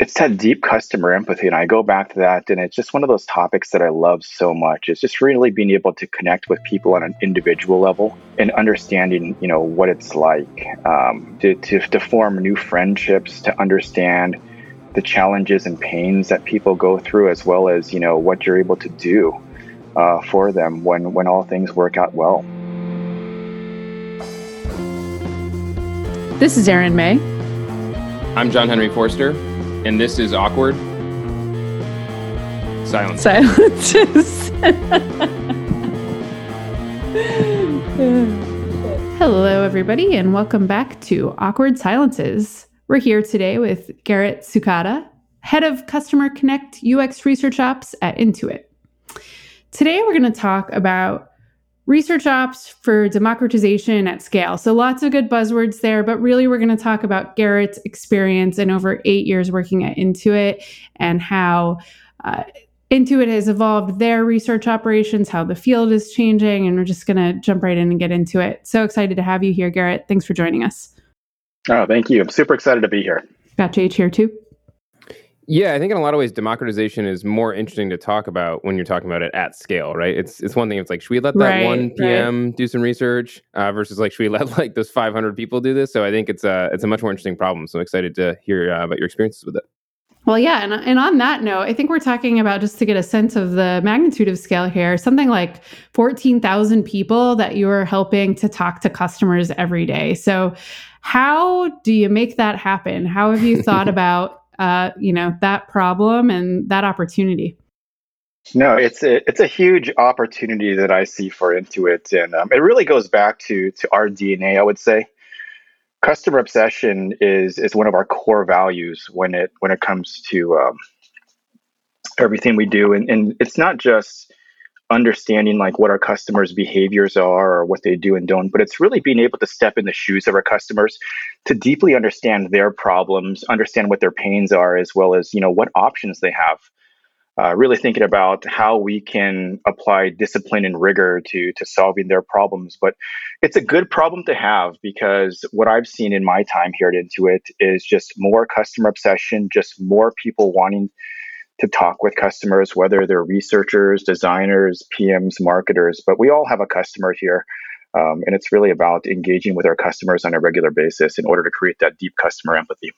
it's that deep customer empathy and i go back to that and it's just one of those topics that i love so much. It's just really being able to connect with people on an individual level and understanding you know what it's like um, to, to, to form new friendships to understand the challenges and pains that people go through as well as you know what you're able to do uh, for them when when all things work out well. This is Erin May. I'm john henry forster and this is awkward. Silence. Silences. Hello, everybody, and welcome back to Awkward Silences. We're here today with Garrett Tsukada, head of Customer Connect UX Research Ops at Intuit. Today, we're going to talk about research ops for democratization at scale. So lots of good buzzwords there, but really we're going to talk about Garrett's experience and over eight years working at Intuit and how uh, Intuit has evolved their research operations, how the field is changing, and we're just going to jump right in and get into it. So excited to have you here, Garrett. Thanks for joining us. Oh, thank you. I'm super excited to be here. Got JH here too. Yeah, I think in a lot of ways, democratization is more interesting to talk about when you're talking about it at scale, right? It's it's one thing. It's like, should we let that right, one PM right. do some research uh, versus like, should we let like those 500 people do this? So I think it's a it's a much more interesting problem. So I'm excited to hear uh, about your experiences with it. Well, yeah, and and on that note, I think we're talking about just to get a sense of the magnitude of scale here, something like 14,000 people that you are helping to talk to customers every day. So, how do you make that happen? How have you thought about uh, you know that problem and that opportunity. No it's a it's a huge opportunity that i see for intuit and um, it really goes back to to our dna i would say. Customer obsession is is one of our core values when it when it comes to um, everything we do and, and it's not just understanding like what our customers behaviors are or what they do and don't but it's really being able to step in the shoes of our customers to deeply understand their problems understand what their pains are as well as you know what options they have. Uh, really thinking about how we can apply discipline and rigor to to solving their problems. But it's a good problem to have because what i've seen in my time here at intuit is just more customer obsession just more people wanting to talk with customers, whether they're researchers, designers, PMs, marketers, but we all have a customer here. Um, and it's really about engaging with our customers on a regular basis in order to create that deep customer empathy.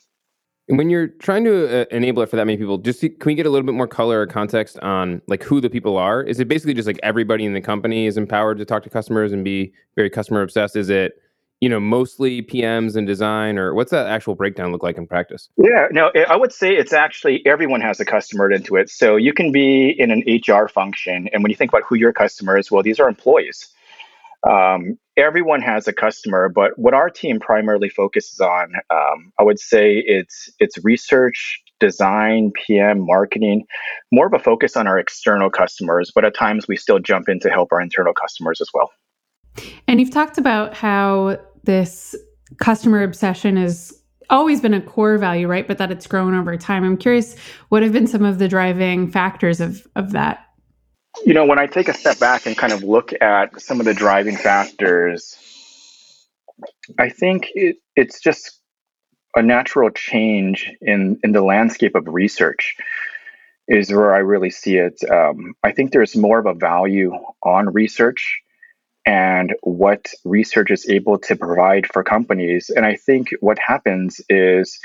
And when you're trying to uh, enable it for that many people, just can we get a little bit more color or context on like who the people are? Is it basically just like everybody in the company is empowered to talk to customers and be very customer obsessed? Is it you know, mostly PMs and design, or what's that actual breakdown look like in practice? Yeah, no, I would say it's actually everyone has a customer Intuit. So you can be in an HR function, and when you think about who your customer is, well, these are employees. Um, everyone has a customer, but what our team primarily focuses on, um, I would say it's it's research, design, PM, marketing, more of a focus on our external customers, but at times we still jump in to help our internal customers as well. And you've talked about how this customer obsession has always been a core value, right? But that it's grown over time. I'm curious, what have been some of the driving factors of, of that? You know, when I take a step back and kind of look at some of the driving factors, I think it, it's just a natural change in, in the landscape of research is where I really see it. Um, I think there's more of a value on research and what research is able to provide for companies. And I think what happens is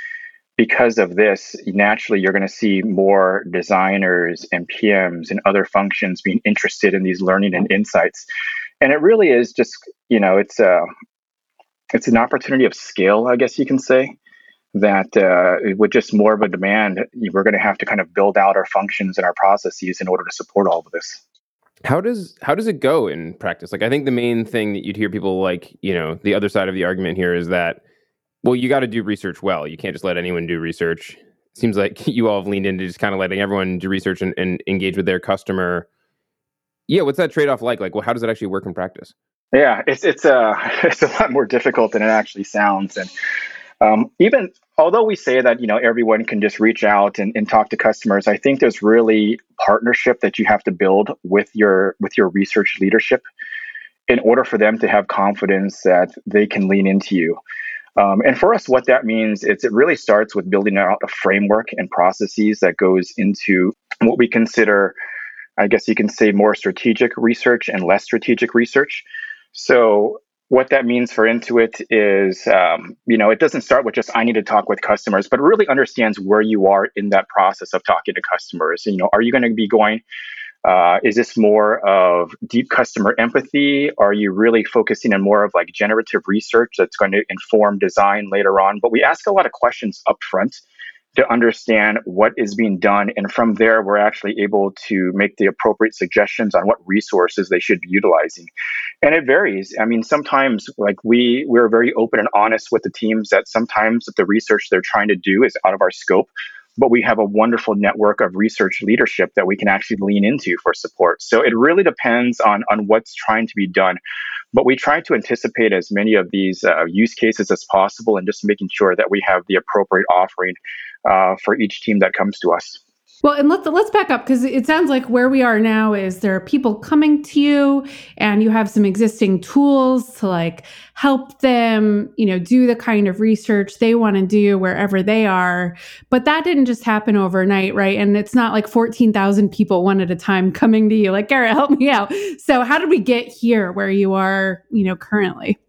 because of this, naturally, you're going to see more designers and PMs and other functions being interested in these learning and insights. And it really is just, you know, it's a it's an opportunity of scale, I guess you can say. That uh, with just more of a demand, we're going to have to kind of build out our functions and our processes in order to support all of this how does how does it go in practice? Like i think the main thing that you'd hear people like you know the other side of the argument here is that well you got to do research well. You can't just let anyone do research. Seems like you all have leaned into just kind of letting everyone do research and, and engage with their customer. Yeah what's that trade-off like? Like well how does it actually work in practice? Yeah it's it's uh it's a lot more difficult than it actually sounds. And um, even although we say that you know everyone can just reach out and, and talk to customers, I think there's really partnership that you have to build with your with your research leadership in order for them to have confidence that they can lean into you. Um, and for us, what that means is it really starts with building out a framework and processes that goes into what we consider, I guess you can say, more strategic research and less strategic research. So what that means for Intuit is, um, you know, it doesn't start with just I need to talk with customers, but really understands where you are in that process of talking to customers. You know, are you going to be going uh, is this more of deep customer empathy? Are you really focusing on more of like generative research that's going to inform design later on? But we ask a lot of questions up front to understand what is being done. And from there, we're actually able to make the appropriate suggestions on what resources they should be utilizing. And it varies. I mean, sometimes like we, we're very open and honest with the teams that sometimes the research they're trying to do is out of our scope but we have a wonderful network of research leadership that we can actually lean into for support. So it really depends on, on what's trying to be done. But we try to anticipate as many of these uh, use cases as possible and just making sure that we have the appropriate offering uh, for each team that comes to us. Well, and let's let's back up because it sounds like where we are now is there are people coming to you, and you have some existing tools to like help them, you know, do the kind of research they want to do wherever they are. But that didn't just happen overnight, right? And it's not like fourteen thousand people one at a time coming to you. Like, Garrett, help me out. So, how did we get here where you are, you know, currently?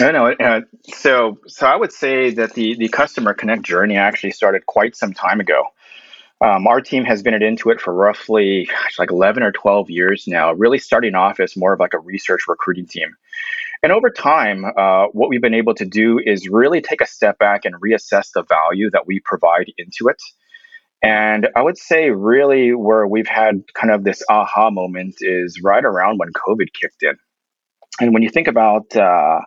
I know. Uh, so, so I would say that the the customer connect journey actually started quite some time ago. Um, our team has been at Intuit for roughly gosh, like 11 or 12 years now, really starting off as more of like a research recruiting team. And over time, uh, what we've been able to do is really take a step back and reassess the value that we provide Intuit. And I would say, really, where we've had kind of this aha moment is right around when COVID kicked in. And when you think about uh,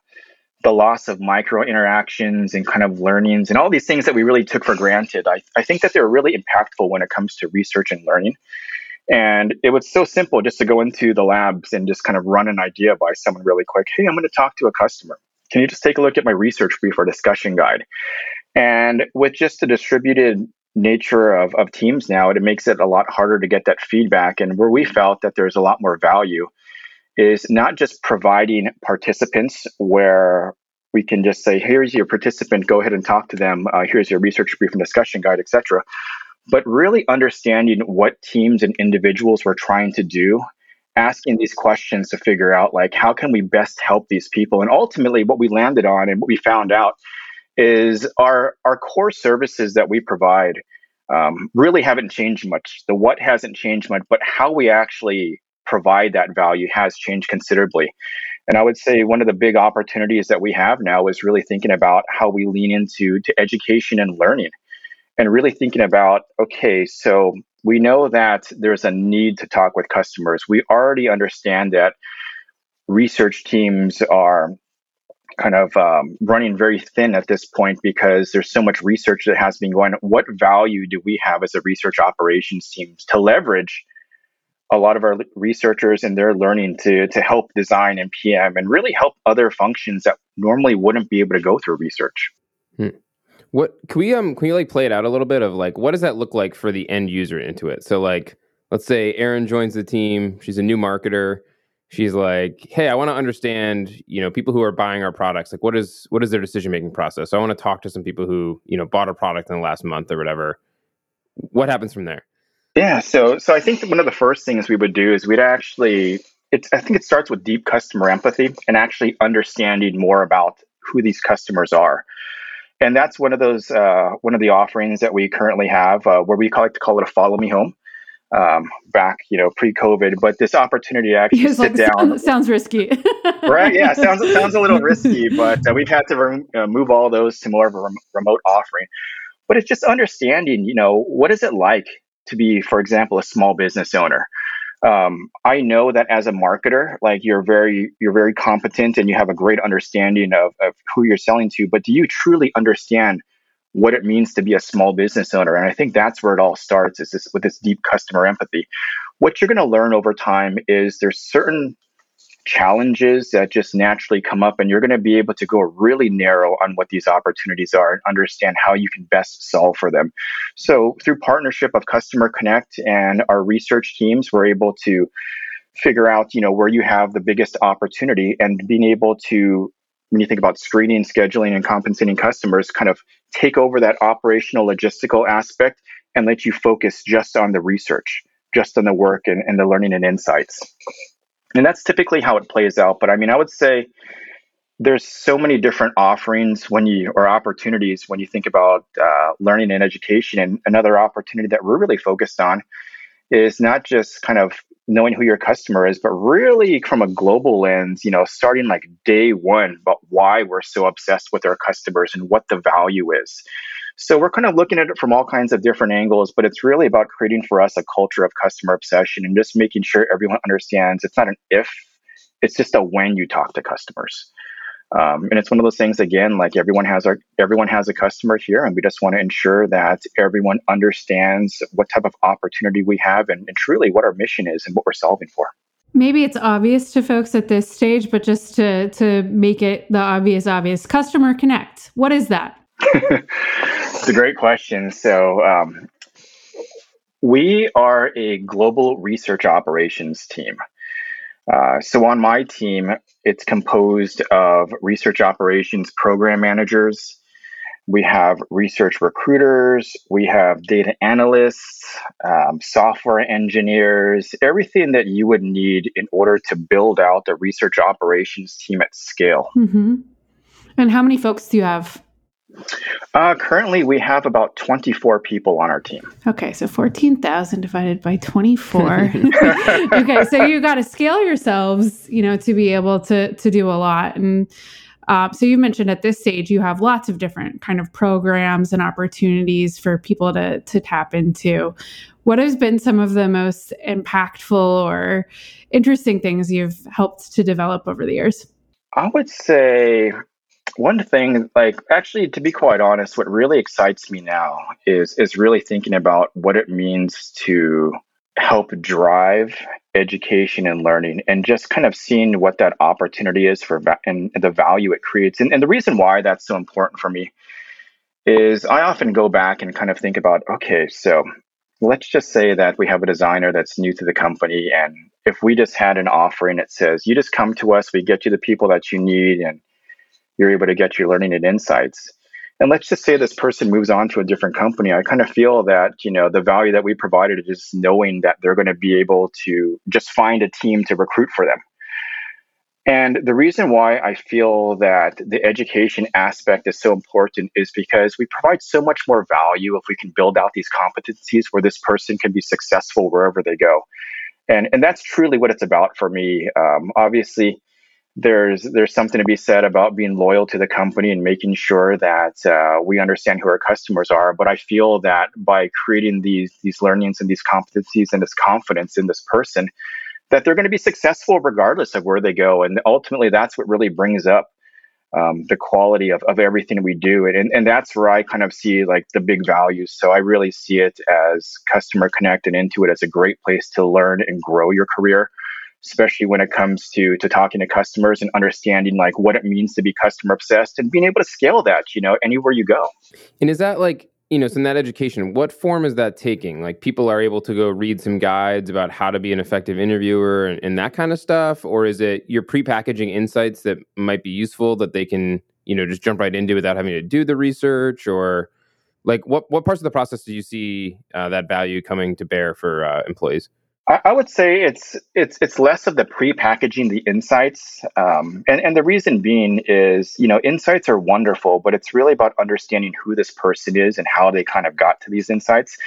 the loss of micro interactions and kind of learnings and all these things that we really took for granted. I, I think that they're really impactful when it comes to research and learning. And it was so simple just to go into the labs and just kind of run an idea by someone really quick. Hey, I'm going to talk to a customer. Can you just take a look at my research brief or discussion guide? And with just the distributed nature of, of teams now, it makes it a lot harder to get that feedback. And where we felt that there's a lot more value is not just providing participants where we can just say, here's your participant, go ahead and talk to them. Uh, here's your research brief and discussion guide, etc. But really understanding what teams and individuals we're trying to do, asking these questions to figure out like how can we best help these people. And ultimately, what we landed on and what we found out is our our core services that we provide um, really haven't changed much. The what hasn't changed much, but how we actually provide that value has changed considerably. And I would say one of the big opportunities that we have now is really thinking about how we lean into to education and learning and really thinking about okay, so we know that there's a need to talk with customers. We already understand that research teams are kind of um, running very thin at this point because there's so much research that has been going. What value do we have as a research operations team to leverage a lot of our researchers and their learning to to help design and PM and really help other functions that normally wouldn't be able to go through research. Hmm. What can we um can we like play it out a little bit of like what does that look like for the end user Intuit? So like let's say Erin joins the team, she's a new marketer. She's like, "Hey, I want to understand, you know, people who are buying our products. Like what is what is their decision-making process? So I want to talk to some people who, you know, bought a product in the last month or whatever. What happens from there?" Yeah, so so I think one of the first things we would do is we'd actually it's I think it starts with deep customer empathy and actually understanding more about who these customers are. And that's one of those uh, one of the offerings that we currently have uh, where we like to call it a follow me home. Um, back, you know, pre-COVID, but this opportunity to actually sit like, down sounds, sounds risky, right? Yeah, sounds sounds a little risky, but uh, we've had to rem- uh, move all those to more of a rem- remote offering. But it's just understanding, you know, what is it like to be, for example, a small business owner. Um, I know that as a marketer, like you're very you're very competent and you have a great understanding of, of who you're selling to, but do you truly understand what it means to be a small business owner? And I think that's where it all starts is this with this deep customer empathy. What you're going to learn over time is there's certain challenges that just naturally come up and you're going to be able to go really narrow on what these opportunities are and understand how you can best solve for them so through partnership of customer connect and our research teams we're able to figure out you know where you have the biggest opportunity and being able to when you think about screening, scheduling, and compensating customers, kind of take over that operational logistical aspect and let you focus just on the research, just on the work and, and the learning and insights. And that's typically how it plays out. But I mean, I would say there's so many different offerings when you or opportunities when you think about uh, learning and education. And another opportunity that we're really focused on is not just kind of knowing who your customer is, but really from a global lens, you know, starting like day one, but why we're so obsessed with our customers and what the value is. So we're kind of looking at it from all kinds of different angles, but it's really about creating for us a culture of customer obsession and just making sure everyone understands it's not an if, it's just a when you talk to customers. Um, and it's one of those things again, like everyone has our everyone has a customer here, and we just want to ensure that everyone understands what type of opportunity we have and, and truly what our mission is and what we're solving for. Maybe it's obvious to folks at this stage, but just to to make it the obvious obvious, customer connect. What is that? It's a great question. So um, we are a global research operations team. Uh, so on my team, it's composed of research operations program managers. We have research recruiters. We have data analysts, um, software engineers, everything that you would need in order to build out the research operations team at scale. Mm-hmm. And how many folks do you have? Uh, currently, we have about 24 people on our team. Okay, so 14,000 divided by 24. okay, so you got to scale yourselves, you know, to be able to to do a lot. And uh, so you mentioned at this stage you have lots of different kind of programs and opportunities for people to to tap into. What has been some of the most impactful or interesting things you've helped to develop over the years? I would say one thing like actually to be quite honest what really excites me now is is really thinking about what it means to help drive education and learning and just kind of seeing what that opportunity is for and, and the value it creates. And, and the reason why that's so important for me is i often go back and kind of think about okay so let's just say that we have a designer that's new to the company and if we just had an offering that says you just come to us we get you the people that you need and you're able to get your learning and insights. And let's just say this person moves on to a different company. I kind of feel that, you know, the value that we provided is just knowing that they're going to be able to just find a team to recruit for them. And the reason why I feel that the education aspect is so important is because we provide so much more value if we can build out these competencies where this person can be successful wherever they go. And, and that's truly what it's about for me. Um, obviously, there's there's something to be said about being loyal to the company and making sure that uh, we understand who our customers are. But I feel that by creating these these learnings and these competencies and this confidence in this person, that they're going to be successful regardless of where they go. And ultimately, that's what really brings up um, the quality of, of everything we do. And, and that's where I kind of see like the big values. So I really see it as customer connect and Intuit as a great place to learn and grow your career especially when it comes to to talking to customers and understanding like what it means to be customer obsessed and being able to scale that you know anywhere you go. And is that like you know so in that education what form is that taking? Like people are able to go read some guides about how to be an effective interviewer and, and that kind of stuff? Or is it you're pre-packaging insights that might be useful that they can you know just jump right into without having to do the research? Or like what what parts of the process do you see uh, that value coming to bear for uh, employees I, would say it's it's it's less of the pre-packaging the insights, um, and and the reason being is you know insights are wonderful, but it's really about understanding who this person is and how they kind of got to these insights.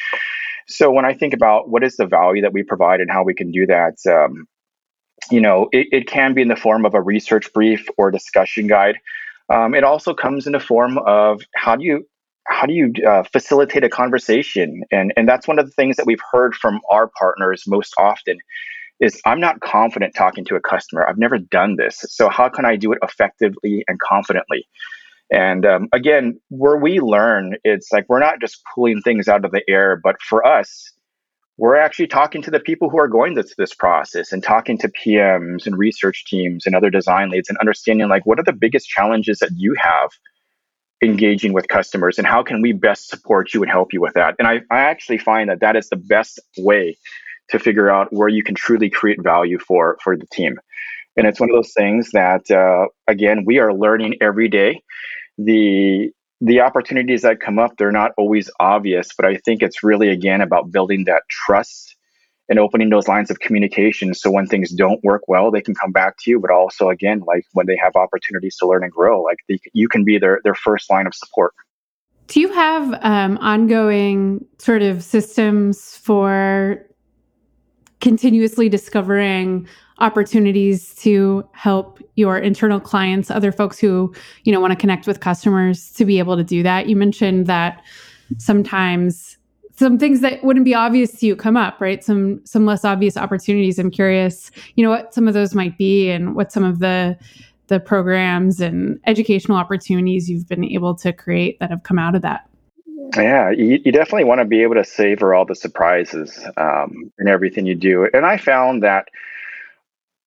So when I think about what is the value that we provide and how we can do that, um, you know, it, it can be in the form of a research brief or discussion guide. Um, it also comes in the form of how do you how do you uh, facilitate a conversation? And and that's one of the things that we've heard from our partners most often is i'm not confident talking to a customer. I've never done this. So how can i do it effectively and confidently? And um, again where we learn it's like we're not just pulling things out of the air but for us we're actually talking to the people who are going through this process and talking to pms and research teams and other design leads and understanding like what are the biggest challenges that you have engaging with customers and how can we best support you and help you with that and I, I actually find that that is the best way to figure out where you can truly create value for for the team And it's one of those things that, uh, again, we are learning every day. The the opportunities that come up, they're not always obvious, but I think it's really again about building that trust and opening those lines of communication. So when things don't work well they can come back to you but also again like when they have opportunities to learn and grow like they, you can be their their first line of support. Do you have um, ongoing sort of systems for continuously discovering opportunities to help your internal clients other folks who you know want to connect with customers to be able to do that? You mentioned that sometimes some things that wouldn't be obvious to you come up right some some less obvious opportunities i'm curious you know what some of those might be and what some of the the programs and educational opportunities you've been able to create that have come out of that yeah, you, you definitely want to be able to savor all the surprises um, in everything you do. And I found that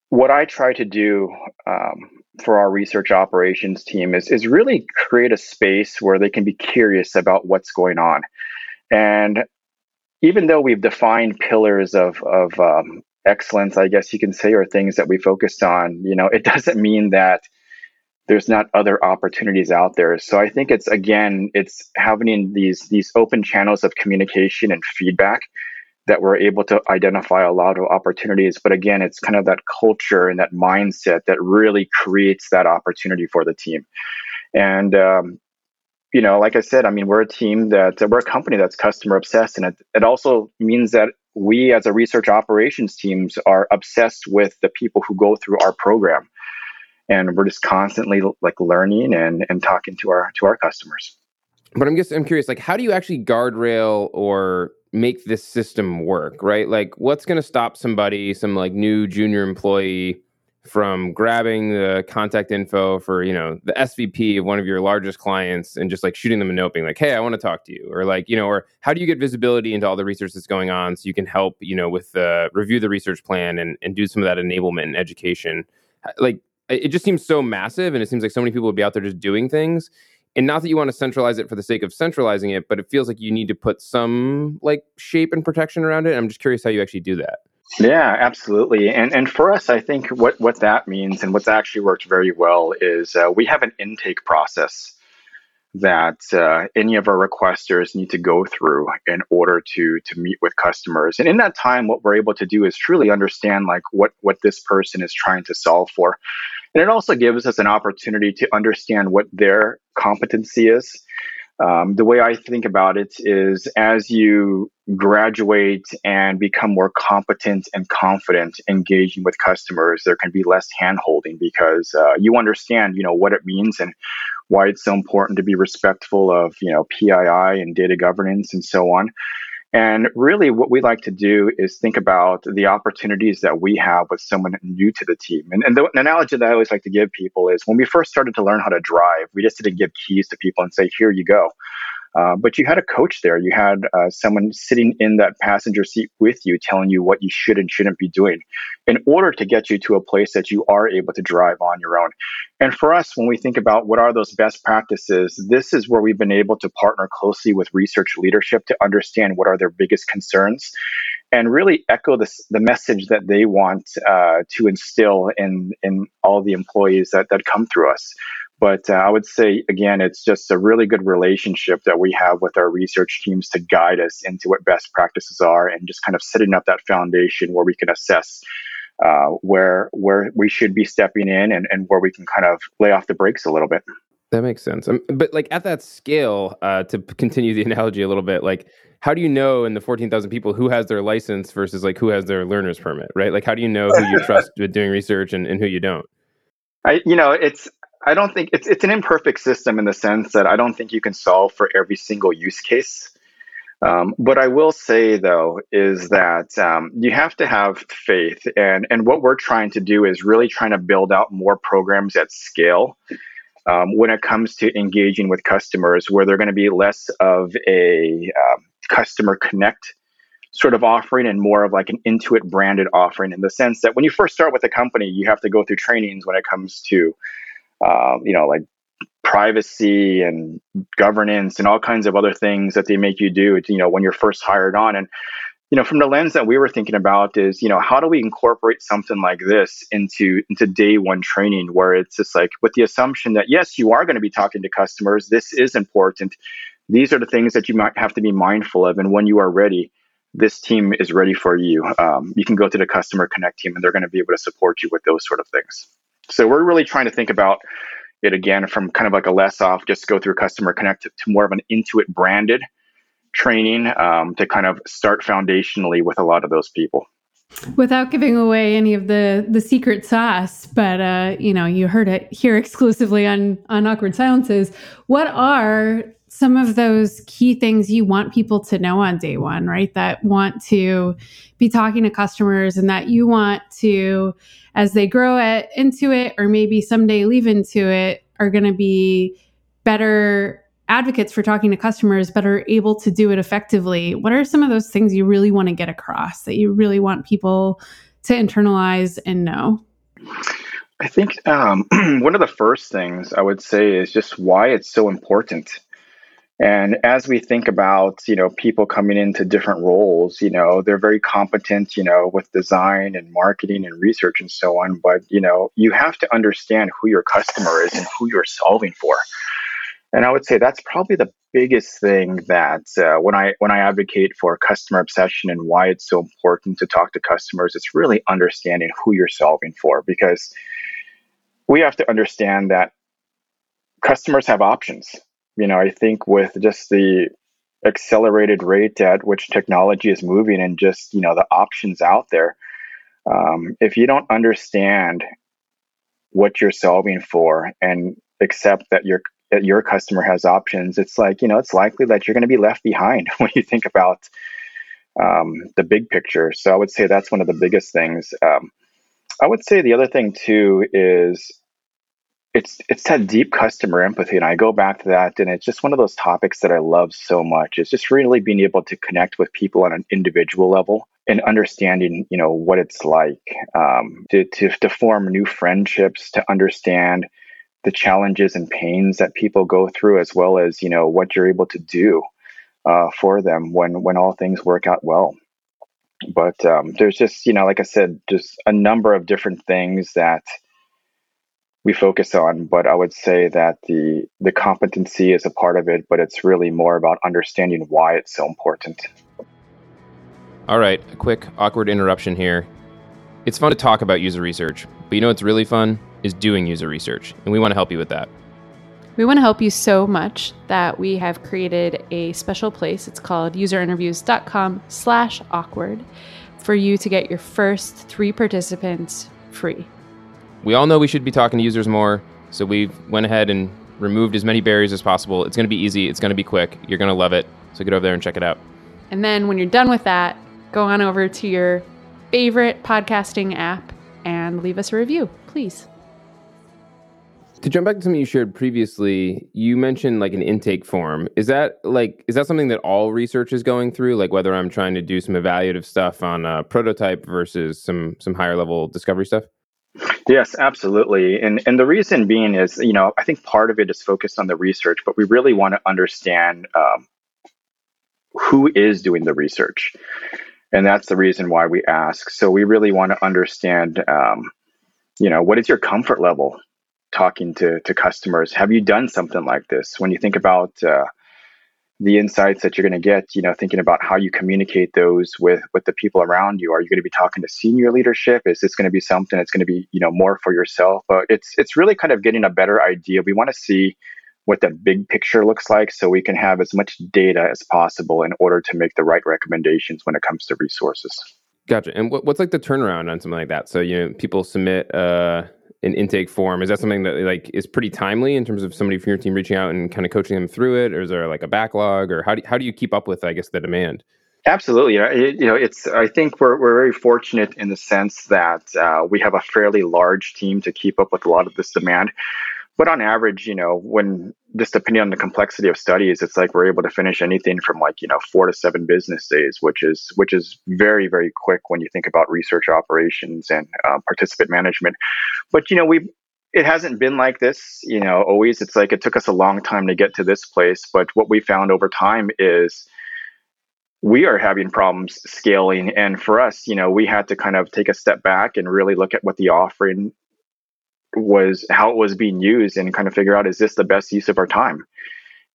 what I try to do um, for our research operations team is is really create a space where they can be curious about what's going on. And even though we've defined pillars of of um, excellence, I guess you can say, or things that we focused on, you know, it doesn't mean that there's not other opportunities out there. So I think it's again, it's having these these open channels of communication and feedback that we're able to identify a lot of opportunities. But again, it's kind of that culture and that mindset that really creates that opportunity for the team. And um, you know, like I said, I mean, we're a team that we're a company that's customer obsessed, and it, it also means that we, as a research operations teams, are obsessed with the people who go through our program. And we're just constantly like learning and and talking to our to our customers. But i'm just i'm curious like how do you actually guardrail or make this system work right? Like what's going to stop somebody some like new junior employee from grabbing the contact info for you know the svp of one of your largest clients and just like shooting them a note being like hey i want to talk to you or like you know or how do you get visibility into all the research that's going on so you can help you know with the review the research plan and, and do some of that enablement and education? Like it just seems so massive and it seems like so many people would be out there just doing things. And not that you want to centralize it for the sake of centralizing it but it feels like you need to put some like shape and protection around it. I'm just curious how you actually do that yeah absolutely. And and for us i think what what that means and what's actually worked very well is uh, we have an intake process that uh, any of our requesters need to go through in order to to meet with customers. And in that time what we're able to do is truly understand like what what this person is trying to solve for. And it also gives us an opportunity to understand what their competency is. Um, the way I think about it is as you graduate and become more competent and confident engaging with customers, there can be less handholding because uh, you understand, you know, what it means and why it's so important to be respectful of, you know, PII and data governance and so on. And really, what we like to do is think about the opportunities that we have with someone new to the team. And, and the, analogy that I always like to give people is when we first started to learn how to drive, we just didn't give keys to people and say, here you go. Uh, but you had a coach there. You had uh, someone sitting in that passenger seat with you, telling you what you should and shouldn't be doing in order to get you to a place that you are able to drive on your own. And for us, when we think about what are those best practices, this is where we've been able to partner closely with research leadership to understand what are their biggest concerns and really echo the, the message that they want uh, to instill in, in all the employees that, that come through us. But uh, I would say, again, it's just a really good relationship that we have with our research teams to guide us into what best practices are and just kind of setting up that foundation where we can assess uh, where where we should be stepping in and, and where we can kind of lay off the brakes a little bit. That makes sense. Um, but like at that scale, uh, to continue the analogy a little bit, like how do you know in the 14,000 people who has their license versus like who has their learner's permit, right? Like how do you know who you trust with doing research and, and who you don't? I, you know, it's I don't think it's it's an imperfect system in the sense that I don't think you can solve for every single use case. Um, what I will say though is that um, you have to have faith, and and what we're trying to do is really trying to build out more programs at scale. Um, when it comes to engaging with customers, where they're going to be less of a um, customer connect sort of offering and more of like an Intuit branded offering in the sense that when you first start with a company, you have to go through trainings when it comes to um, you know, like privacy and governance and all kinds of other things that they make you do, you know, when you're first hired on. And you know, from the lens that we were thinking about is, you know, how do we incorporate something like this into into day one training where it's just like with the assumption that yes, you are going to be talking to customers. This is important. These are the things that you might have to be mindful of, and when you are ready, this team is ready for you. Um, you can go to the customer connect team, and they're going to be able to support you with those sort of things. So we're really trying to think about it again from kind of like a less off, just go through customer connect to more of an Intuit branded training um, to kind of start foundationally with a lot of those people. Without giving away any of the the secret sauce but uh you know you heard it here exclusively on on awkward silences. What are some of those key things you want people to know on day one right? That want to be talking to customers and that you want to as they grow at Intuit or maybe someday leave Intuit, are going to be better advocates for talking to customers are able to do it effectively. What are some of those things you really want to get across that you really want people to internalize and know? I think um, one of the first things i would say is just why it's so important and as we think about you know people coming into different roles you know they're very competent you know with design and marketing and research and so on. But you know you have to understand who your customer is and who you're solving for. And I would say that's probably the biggest thing that uh, when I when I advocate for customer obsession and why it's so important to talk to customers, it's really understanding who you're solving for. Because we have to understand that customers have options. You know, I think with just the accelerated rate at which technology is moving and just you know the options out there, um, if you don't understand what you're solving for and accept that your that your customer has options, it's like, you know, it's likely that you're going to be left behind when you think about um, the big picture. So I would say that's one of the biggest things. Um, I would say the other thing too is it's it's that deep customer empathy, and I go back to that, and it's just one of those topics that I love so much. It's just really being able to connect with people on an individual level and understanding, you know, what it's like um, to, to to form new friendships, to understand the challenges and pains that people go through, as well as you know what you're able to do uh, for them when when all things work out well. But um, there's just you know, like I said, just a number of different things that we focus on. But I would say that the the competency is a part of it, but it's really more about understanding why it's so important. All right, a quick awkward interruption here. It's fun to talk about user research, but you know what's really fun? is doing user research, and we want to help you with that. We want to help you so much that we have created a special place. It's called userinterviews.com slash awkward for you to get your first three participants free. We all know we should be talking to users more, so we went ahead and removed as many barriers as possible. It's going to be easy, it's going to be quick. You're going to love it. So get over there and check it out. And then when you're done with that, go on over to your favorite podcasting app and leave us a review, please. To jump back to something you shared previously, you mentioned like an intake form. Is that like is that something that all research is going through? Like whether I'm trying to do some evaluative stuff on a prototype versus some some higher level discovery stuff? Yes, absolutely. And and the reason being is, you know, I think part of it is focused on the research, but we really want to understand um, who is doing the research, and that's the reason why we ask. So we really want to understand, um, you know, what is your comfort level talking to to customers have you done something like this when you think about uh, the insights that you're going to get you know thinking about how you communicate those with with the people around you. Are you going to be talking to senior leadership? Is this going to be something that's going to be you know more for yourself? But it's it's really kind of getting a better idea. We want to see what that big picture looks like so we can have as much data as possible in order to make the right recommendations when it comes to resources gotcha. And what, what's like the turnaround on something like that? So you know people submit uh an intake form. Is that something that like is pretty timely in terms of somebody from your team reaching out and kind of coaching them through it? Or is there like a backlog? Or how do, how do you keep up with i guess the demand? Absolutely. You know it's i think we're, we're very fortunate in the sense that uh, we have a fairly large team to keep up with a lot of this demand but on average, you know, when just depending on the complexity of studies, it's like we're able to finish anything from like you know four to seven business days, which is which is very very quick when you think about research operations and uh, participant management. But you know, we it hasn't been like this, you know. Always, it's like it took us a long time to get to this place. But what we found over time is we are having problems scaling. And for us, you know, we had to kind of take a step back and really look at what the offering was, how it was being used, and kind of figure out is this the best use of our time?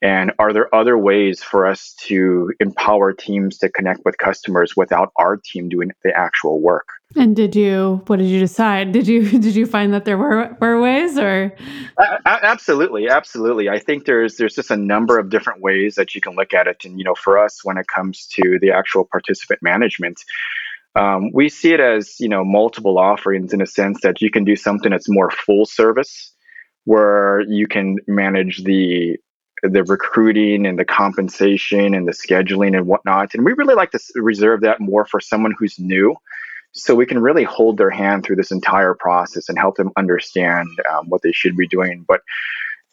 And are there other ways for us to empower teams to connect with customers without our team doing the actual work? And did you? What did you decide? Did you did you find that there were were ways, or? Uh, absolutely, absolutely. I think there's there's just a number of different ways that you can look at it. And you know, for us, when it comes to the actual participant management, um, we see it as you know multiple offerings in a sense that you can do something that's more full service, where you can manage the the recruiting and the compensation and the scheduling and whatnot. And we really like to reserve that more for someone who's new. So we can really hold their hand through this entire process and help them understand um, what they should be doing. But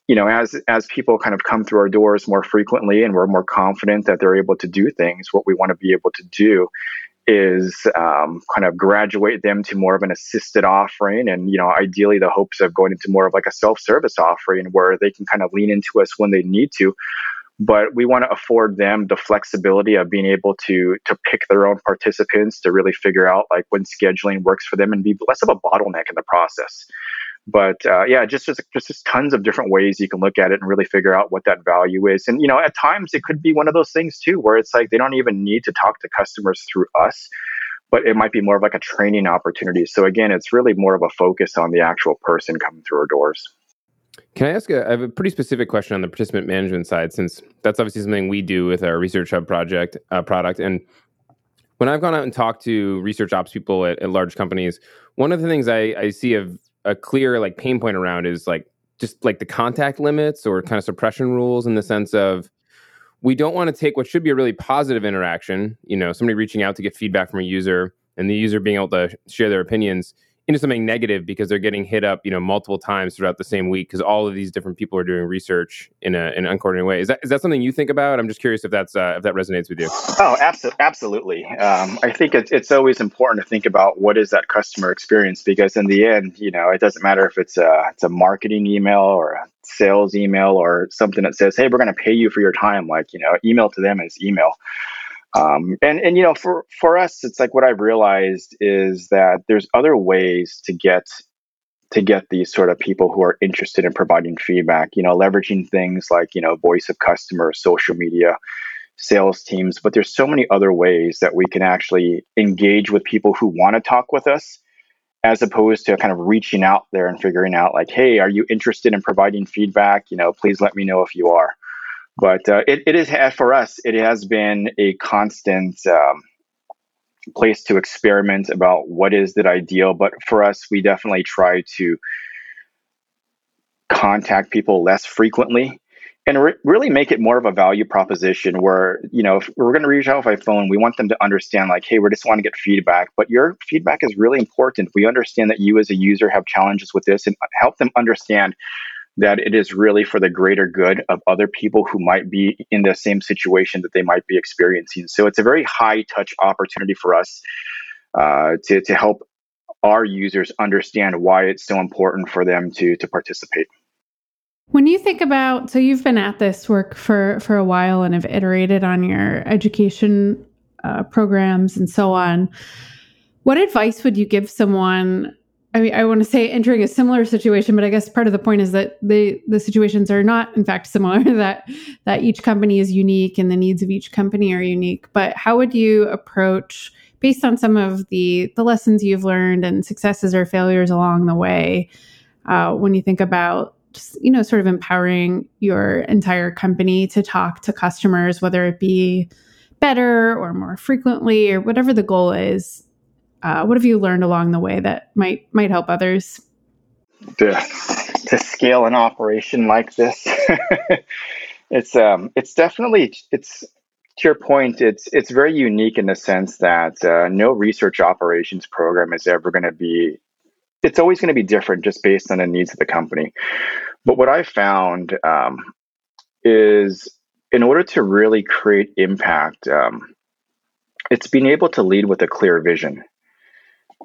you know, as as people kind of come through our doors more frequently and we're more confident that they're able to do things, what we want to be able to do is um, kind of graduate them to more of an assisted offering and you know ideally the hopes of going into more of like a self-service offering where they can kind of lean into us when they need to. But we want to afford them the flexibility of being able to to pick their own participants to really figure out like when scheduling works for them and be less of a bottleneck in the process but uh, yeah, just, just just tons of different ways you can look at it and really figure out what that value is. And you know, at times it could be one of those things too, where it's like they don't even need to talk to customers through us, but it might be more of like a training opportunity. So again, it's really more of a focus on the actual person coming through our doors. Can I ask a, I have a pretty specific question on the participant management side, since that's obviously something we do with our Research Hub project uh, product. And when I've gone out and talked to research ops people at, at large companies, one of the things I, I see of a clear like pain point around is like just like the contact limits or kind of suppression rules in the sense of we don't want to take what should be a really positive interaction, you know, somebody reaching out to get feedback from a user and the user being able to share their opinions into something negative because they're getting hit up, you know, multiple times throughout the same week because all of these different people are doing research in, a, in an uncoordinated way. Is that is that something you think about? I'm just curious if that's uh, if that resonates with you. Oh, abso- absolutely. Um, I think it's it's always important to think about what is that customer experience because in the end, you know, it doesn't matter if it's a it's a marketing email or a sales email or something that says, "Hey, we're going to pay you for your time." Like, you know, email to them is email. Um, and and you know, for for us, it's like what I've realized is that there's other ways to get to get these sort of people who are interested in providing feedback. You know, leveraging things like you know, voice of customer, social media, sales teams. But there's so many other ways that we can actually engage with people who want to talk with us as opposed to kind of reaching out there and figuring out like hey are you interested in providing feedback you know please let me know if you are but uh, it, it is for us it has been a constant um, place to experiment about what is the ideal but for us we definitely try to contact people less frequently and re- really make it more of a value proposition where you know if we're going to reach out by phone we want them to understand like hey we just want to get feedback but your feedback is really important. We understand that you as a user have challenges with this and help them understand that it is really for the greater good of other people who might be in the same situation that they might be experiencing. So it's a very high touch opportunity for us uh, to, to help our users understand why it's so important for them to, to participate. When you think about, so you've been at this work for, for a while and have iterated on your education uh, programs and so on. What advice would you give someone I mean, I want to say entering a similar situation, but I guess part of the point is that the the situations are not, in fact, similar. that that each company is unique and the needs of each company are unique. But how would you approach, based on some of the the lessons you've learned and successes or failures along the way, uh, when you think about just you know sort of empowering your entire company to talk to customers, whether it be better or more frequently or whatever the goal is uh, what have you learned along the way that might might help others? To, to scale an operation like this, it's um, it's definitely it's to your point. It's it's very unique in the sense that uh, no research operations program is ever going to be. It's always going to be different just based on the needs of the company. But what I found um, is in order to really create impact, um, it's being able to lead with a clear vision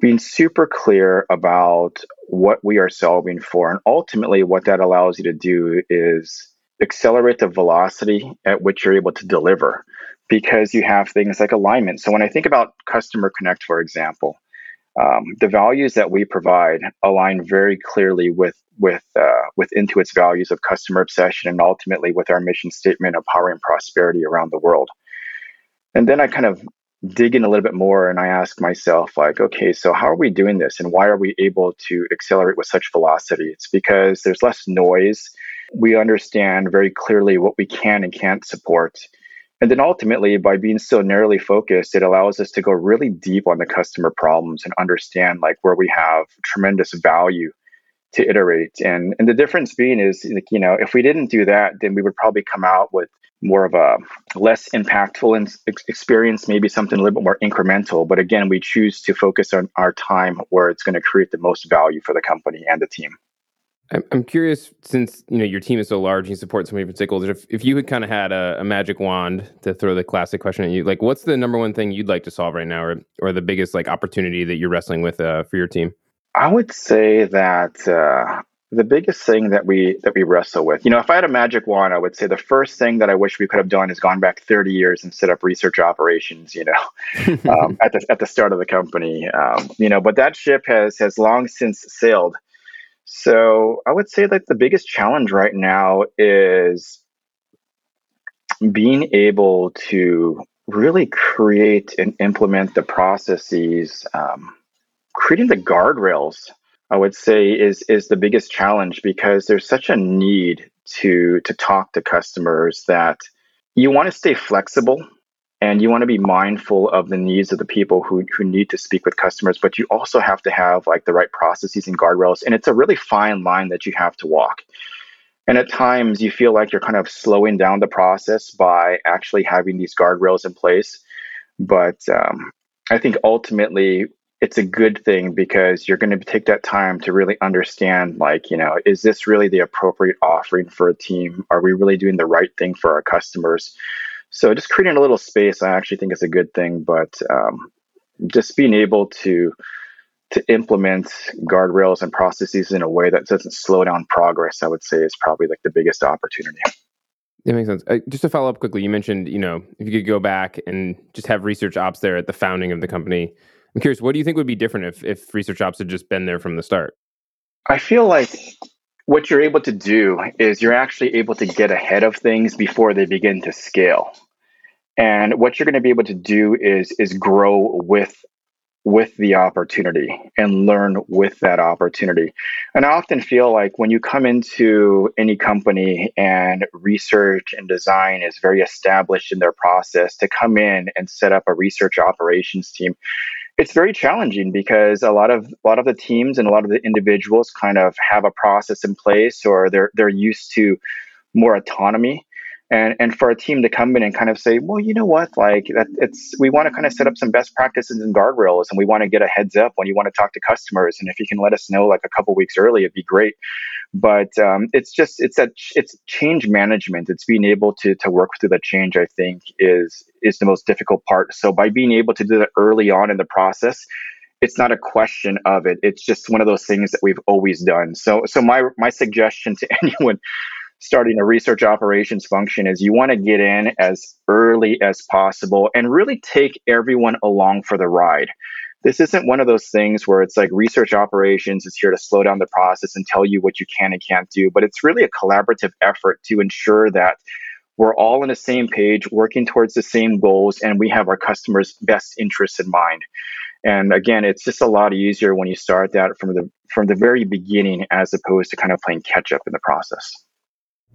being super clear about what we are solving for. And ultimately, what that allows you to do is accelerate the velocity at which you're able to deliver. because you have things like alignment. So when I think about Customer Connect, for example, um, the values that we provide align very clearly with with uh, with Intuit's values of customer obsession and ultimately with our mission statement of powering prosperity around the world. And then I kind of dig in a little bit more and I ask myself, like, okay, so how are we doing this and why are we able to accelerate with such velocity? It's because there's less noise. We understand very clearly what we can and can't support. And then ultimately, by being so narrowly focused, it allows us to go really deep on the customer problems and understand like where we have tremendous value to iterate. And and the difference being is like, you know, if we didn't do that, then we would probably come out with more of a less impactful experience, maybe something a little bit more incremental. But again, we choose to focus on our time where it's going to create the most value for the company and the team. I'm curious, since you know your team is so large and you support so many different stakeholders, if, if you had kind of had a, a, magic wand to throw the classic question at you, like what's the number one thing you'd like to solve right now, or or the biggest like opportunity that you're wrestling with uh, for your team? I would say that uh, the biggest thing that we that we wrestle with, you know, if I had a magic wand, I would say the first thing that I wish we could have done is gone back 30 years and set up research operations. You know, um, at the at the start of the company, um, you know, but that ship has has long since sailed so I would say that the biggest challenge right now is being able to really create and implement the processes, um, creating the guardrails. I would say is is the biggest challenge because there's such a need to to talk to customers that you want to stay flexible and you want to be mindful of the needs of the people who, who need to speak with customers but you also have to have like the right processes and guardrails and it's a really fine line that you have to walk. And at times you feel like you're kind of slowing down the process by actually having these guardrails in place but um, i think ultimately it's a good thing because you're going to take that time to really understand like you know is this really the appropriate offering for a team are we really doing the right thing for our customers so just creating a little space, I actually think is a good thing. But um, just being able to to implement guardrails and processes in a way that doesn't slow down progress, I would say, is probably like the biggest opportunity. That makes sense. Uh, just to follow up quickly, you mentioned, you know, if you could go back and just have research ops there at the founding of the company. I'm curious, what do you think would be different if, if research ops had just been there from the start? I feel like what you're able to do is you're actually able to get ahead of things before they begin to scale. And what you're going to be able to do is is grow with with the opportunity and learn with that opportunity. And I often feel like when you come into any company and research and design is very established in their process, to come in and set up a research operations team, it's very challenging because a lot of a lot of the teams and a lot of the individuals kind of have a process in place or they're they're used to more autonomy and and for a team to come in and kind of say well you know what? Like that it's we want to kind of set up some best practices and guardrails and we want to get a heads up when you want to talk to customers and if you can let us know like a couple weeks early it'd be great. But um, it's just it's a it's change management. It's being able to to work through the change i think is is the most difficult part. So by being able to do that early on in the process it's not a question of it. It's just one of those things that we've always done. So so my my suggestion to anyone starting a research operations function is you want to get in as early as possible and really take everyone along for the ride. This isn't one of those things where it's like research operations is here to slow down the process and tell you what you can and can't do, but it's really a collaborative effort to ensure that we're all on the same page, working towards the same goals, and we have our customers' best interests in mind. And again, it's just a lot easier when you start that from the from the very beginning as opposed to kind of playing catch up in the process.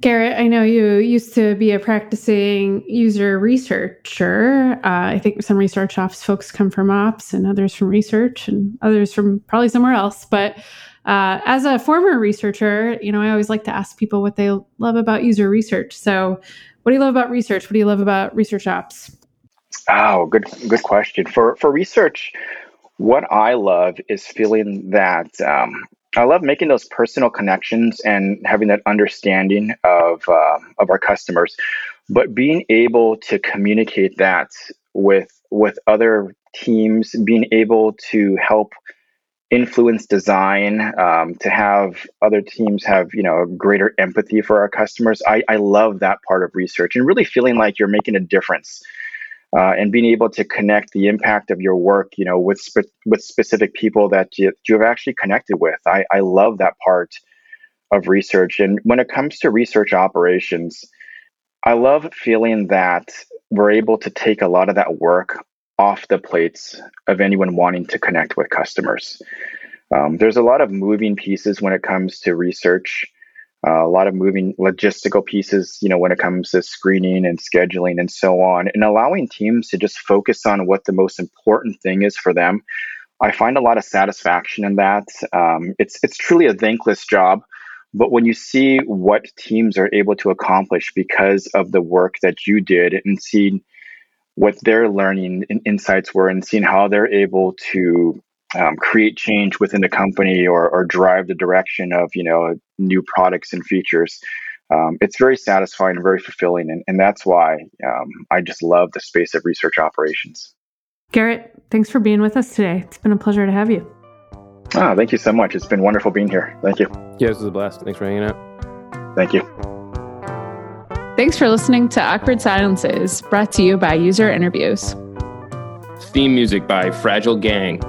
Garrett, I know you used to be a practicing user researcher. Uh, I think some research ops folks come from ops and others from research and others from probably somewhere else. But uh, as a former researcher, you know, I always like to ask people what they love about user research. So, what do you love about research? What do you love about research ops? Oh, good, good question. For for research, what I love is feeling that um, I love making those personal connections and having that understanding of uh, of our customers, but being able to communicate that with with other teams, being able to help influence design, um, to have other teams have you know greater empathy for our customers. I, I love that part of research and really feeling like you're making a difference uh, and being able to connect the impact of your work, you know, with spe- with specific people that you, have actually connected with. I, I love that part of research. And when it comes to research operations, I love feeling that we're able to take a lot of that work off the plates of anyone wanting to connect with customers. Um, there's a lot of moving pieces when it comes to research. Uh, a lot of moving logistical pieces, you know, when it comes to screening and scheduling and so on, and allowing teams to just focus on what the most important thing is for them. I find a lot of satisfaction in that. Um, it's it's truly a thankless job, but when you see what teams are able to accomplish because of the work that you did, and see what their learning and insights were, and seeing how they're able to um, create change within the company or, or drive the direction of you know new products and features um, it's very satisfying and very fulfilling. And, and that's why um, i just love the space of research operations. Garrett thanks for being with us today. It's been a pleasure to have you. Ah, thank you so much. It's been wonderful being here. Thank you. Yeah this was a blast. Thanks for hanging out. Thank you. Thanks for listening to awkward silences brought to you by user interviews. Theme music by fragile gang